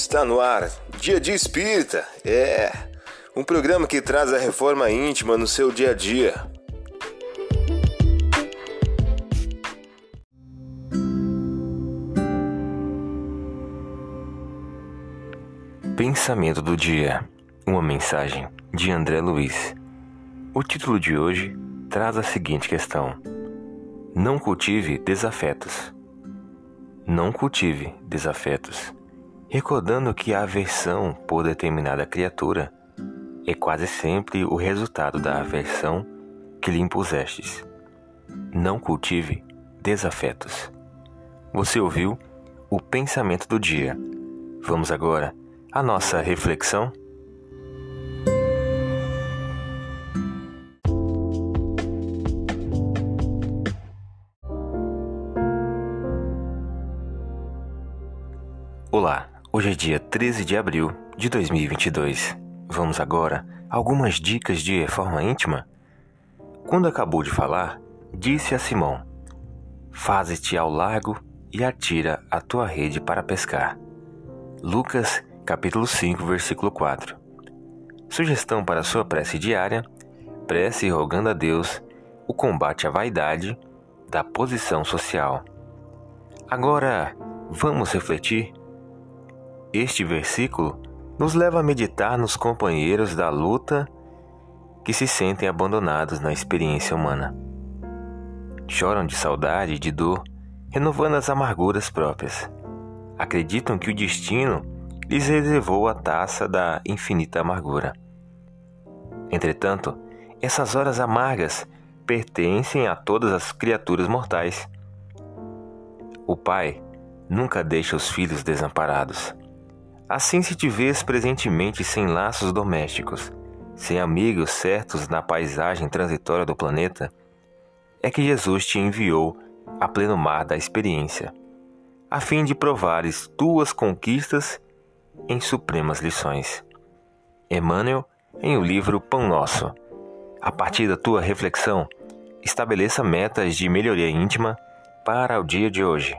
Está no ar, Dia de Espírita. É um programa que traz a reforma íntima no seu dia a dia. Pensamento do dia. Uma mensagem de André Luiz. O título de hoje traz a seguinte questão: Não cultive desafetos. Não cultive desafetos recordando que a aversão por determinada criatura é quase sempre o resultado da aversão que lhe impusestes. Não cultive desafetos. Você ouviu o pensamento do dia. Vamos agora à nossa reflexão? Olá, Hoje é dia 13 de abril de 2022. Vamos agora a algumas dicas de reforma íntima? Quando acabou de falar, disse a Simão: Faze-te ao largo e atira a tua rede para pescar. Lucas, capítulo 5, versículo 4. Sugestão para sua prece diária: prece rogando a Deus o combate à vaidade da posição social. Agora, vamos refletir este versículo nos leva a meditar nos companheiros da luta que se sentem abandonados na experiência humana. Choram de saudade e de dor, renovando as amarguras próprias. Acreditam que o destino lhes reservou a taça da infinita amargura. Entretanto, essas horas amargas pertencem a todas as criaturas mortais. O Pai nunca deixa os filhos desamparados. Assim, se te vês presentemente sem laços domésticos, sem amigos certos na paisagem transitória do planeta, é que Jesus te enviou a pleno mar da experiência, a fim de provares tuas conquistas em supremas lições. Emmanuel, em o livro Pão Nosso. A partir da tua reflexão, estabeleça metas de melhoria íntima para o dia de hoje.